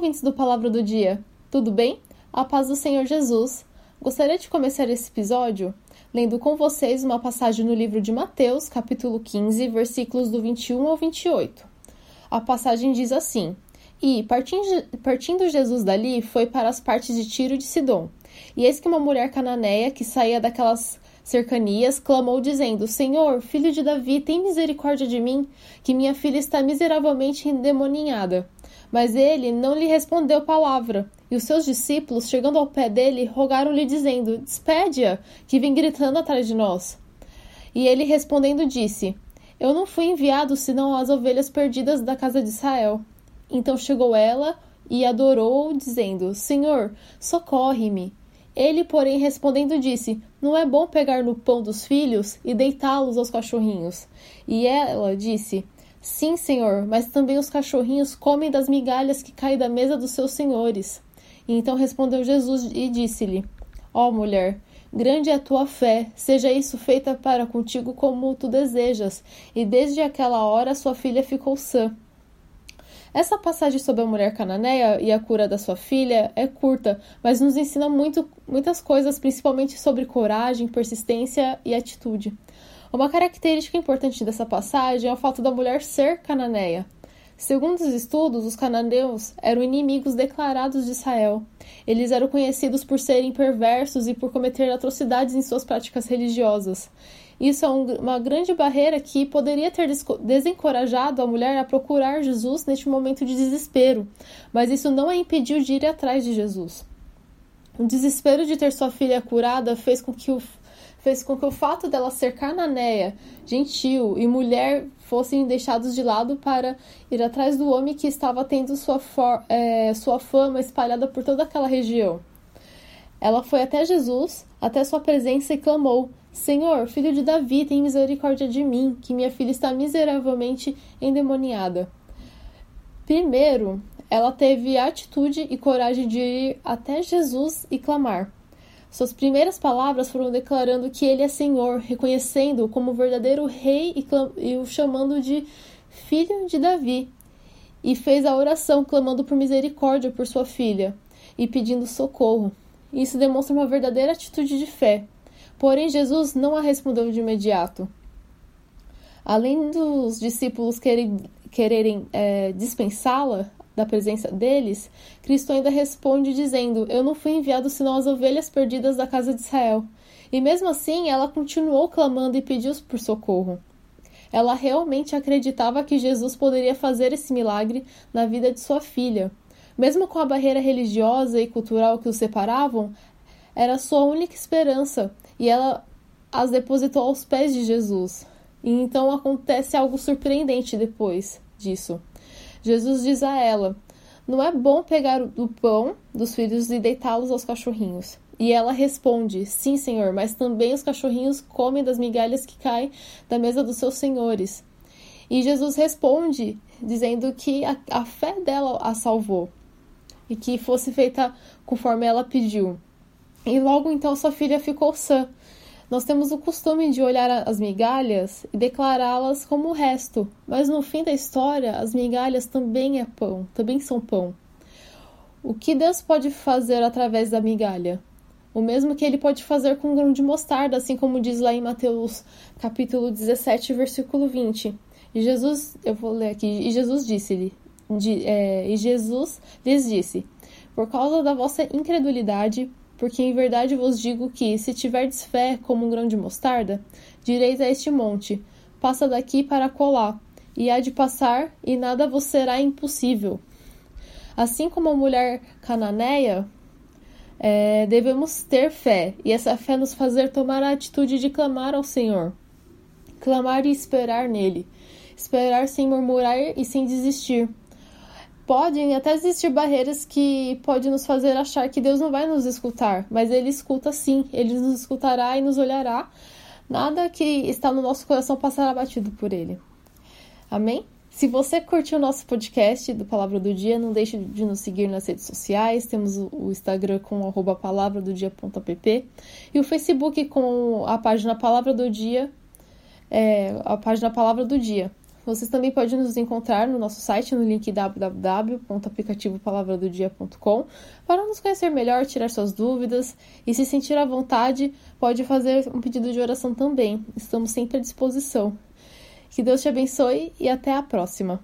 Ouvintes do Palavra do Dia. Tudo bem? A paz do Senhor Jesus. Gostaria de começar esse episódio lendo com vocês uma passagem no livro de Mateus, capítulo 15, versículos do 21 ao 28. A passagem diz assim: E, partindo, partindo Jesus dali, foi para as partes de Tiro e de Sidom. E eis que uma mulher cananeia, que saía daquelas cercanias, clamou, dizendo: Senhor, filho de Davi, tem misericórdia de mim, que minha filha está miseravelmente endemoninhada. Mas ele não lhe respondeu palavra. E os seus discípulos, chegando ao pé dele, rogaram-lhe, dizendo: Despede-a, que vem gritando atrás de nós. E ele respondendo disse: Eu não fui enviado senão às ovelhas perdidas da casa de Israel. Então chegou ela e adorou, dizendo: Senhor, socorre-me. Ele, porém, respondendo, disse: Não é bom pegar no pão dos filhos e deitá-los aos cachorrinhos. E ela disse: Sim, senhor, mas também os cachorrinhos comem das migalhas que caem da mesa dos seus senhores. E então respondeu Jesus e disse-lhe: Ó oh, mulher, grande é a tua fé, seja isso feita para contigo como tu desejas. E desde aquela hora sua filha ficou sã. Essa passagem sobre a mulher cananeia e a cura da sua filha é curta, mas nos ensina muito, muitas coisas, principalmente sobre coragem, persistência e atitude. Uma característica importante dessa passagem é o fato da mulher ser cananeia. Segundo os estudos, os cananeus eram inimigos declarados de Israel. Eles eram conhecidos por serem perversos e por cometer atrocidades em suas práticas religiosas. Isso é um, uma grande barreira que poderia ter desencorajado a mulher a procurar Jesus neste momento de desespero, mas isso não a impediu de ir atrás de Jesus. O desespero de ter sua filha curada fez com que o fez com que o fato dela ser cananeia, gentil e mulher fossem deixados de lado para ir atrás do homem que estava tendo sua, é, sua fama espalhada por toda aquela região. Ela foi até Jesus, até sua presença, e clamou: Senhor, filho de Davi, tem misericórdia de mim, que minha filha está miseravelmente endemoniada. Primeiro, ela teve atitude e coragem de ir até Jesus e clamar. Suas primeiras palavras foram declarando que ele é Senhor, reconhecendo-o como verdadeiro rei e, e o chamando de filho de Davi. E fez a oração clamando por misericórdia por sua filha e pedindo socorro. Isso demonstra uma verdadeira atitude de fé. Porém, Jesus não a respondeu de imediato. Além dos discípulos quererem, quererem é, dispensá-la, da presença deles, Cristo ainda responde dizendo: Eu não fui enviado senão as ovelhas perdidas da casa de Israel. E mesmo assim, ela continuou clamando e pediu por socorro. Ela realmente acreditava que Jesus poderia fazer esse milagre na vida de sua filha. Mesmo com a barreira religiosa e cultural que os separavam, era sua única esperança e ela as depositou aos pés de Jesus. E então acontece algo surpreendente depois disso. Jesus diz a ela: Não é bom pegar o pão dos filhos e deitá-los aos cachorrinhos. E ela responde: Sim, senhor, mas também os cachorrinhos comem das migalhas que caem da mesa dos seus senhores. E Jesus responde, dizendo que a, a fé dela a salvou e que fosse feita conforme ela pediu. E logo então sua filha ficou sã. Nós temos o costume de olhar as migalhas e declará-las como o resto, mas no fim da história, as migalhas também é pão, também são pão. O que Deus pode fazer através da migalha? O mesmo que ele pode fazer com um grão de mostarda, assim como diz lá em Mateus capítulo 17, versículo 20. E Jesus, eu vou ler aqui, e Jesus disse-lhe, é, e Jesus lhes disse: Por causa da vossa incredulidade, porque em verdade vos digo que, se tiverdes fé como um grão de mostarda, direis a este monte: passa daqui para colar, e há de passar, e nada vos será impossível. Assim como a mulher cananeia, é, devemos ter fé, e essa fé nos fazer tomar a atitude de clamar ao Senhor. Clamar e esperar nele. Esperar sem murmurar e sem desistir podem até existir barreiras que podem nos fazer achar que Deus não vai nos escutar, mas Ele escuta sim, Ele nos escutará e nos olhará. Nada que está no nosso coração passará batido por Ele. Amém? Se você curtiu o nosso podcast do Palavra do Dia, não deixe de nos seguir nas redes sociais. Temos o Instagram com arroba palavradodia.pp e o Facebook com a página Palavra do Dia, é, a página Palavra do Dia. Vocês também podem nos encontrar no nosso site no link www.aplicativopalavradodia.com para nos conhecer melhor, tirar suas dúvidas e se sentir à vontade, pode fazer um pedido de oração também. Estamos sempre à disposição. Que Deus te abençoe e até a próxima.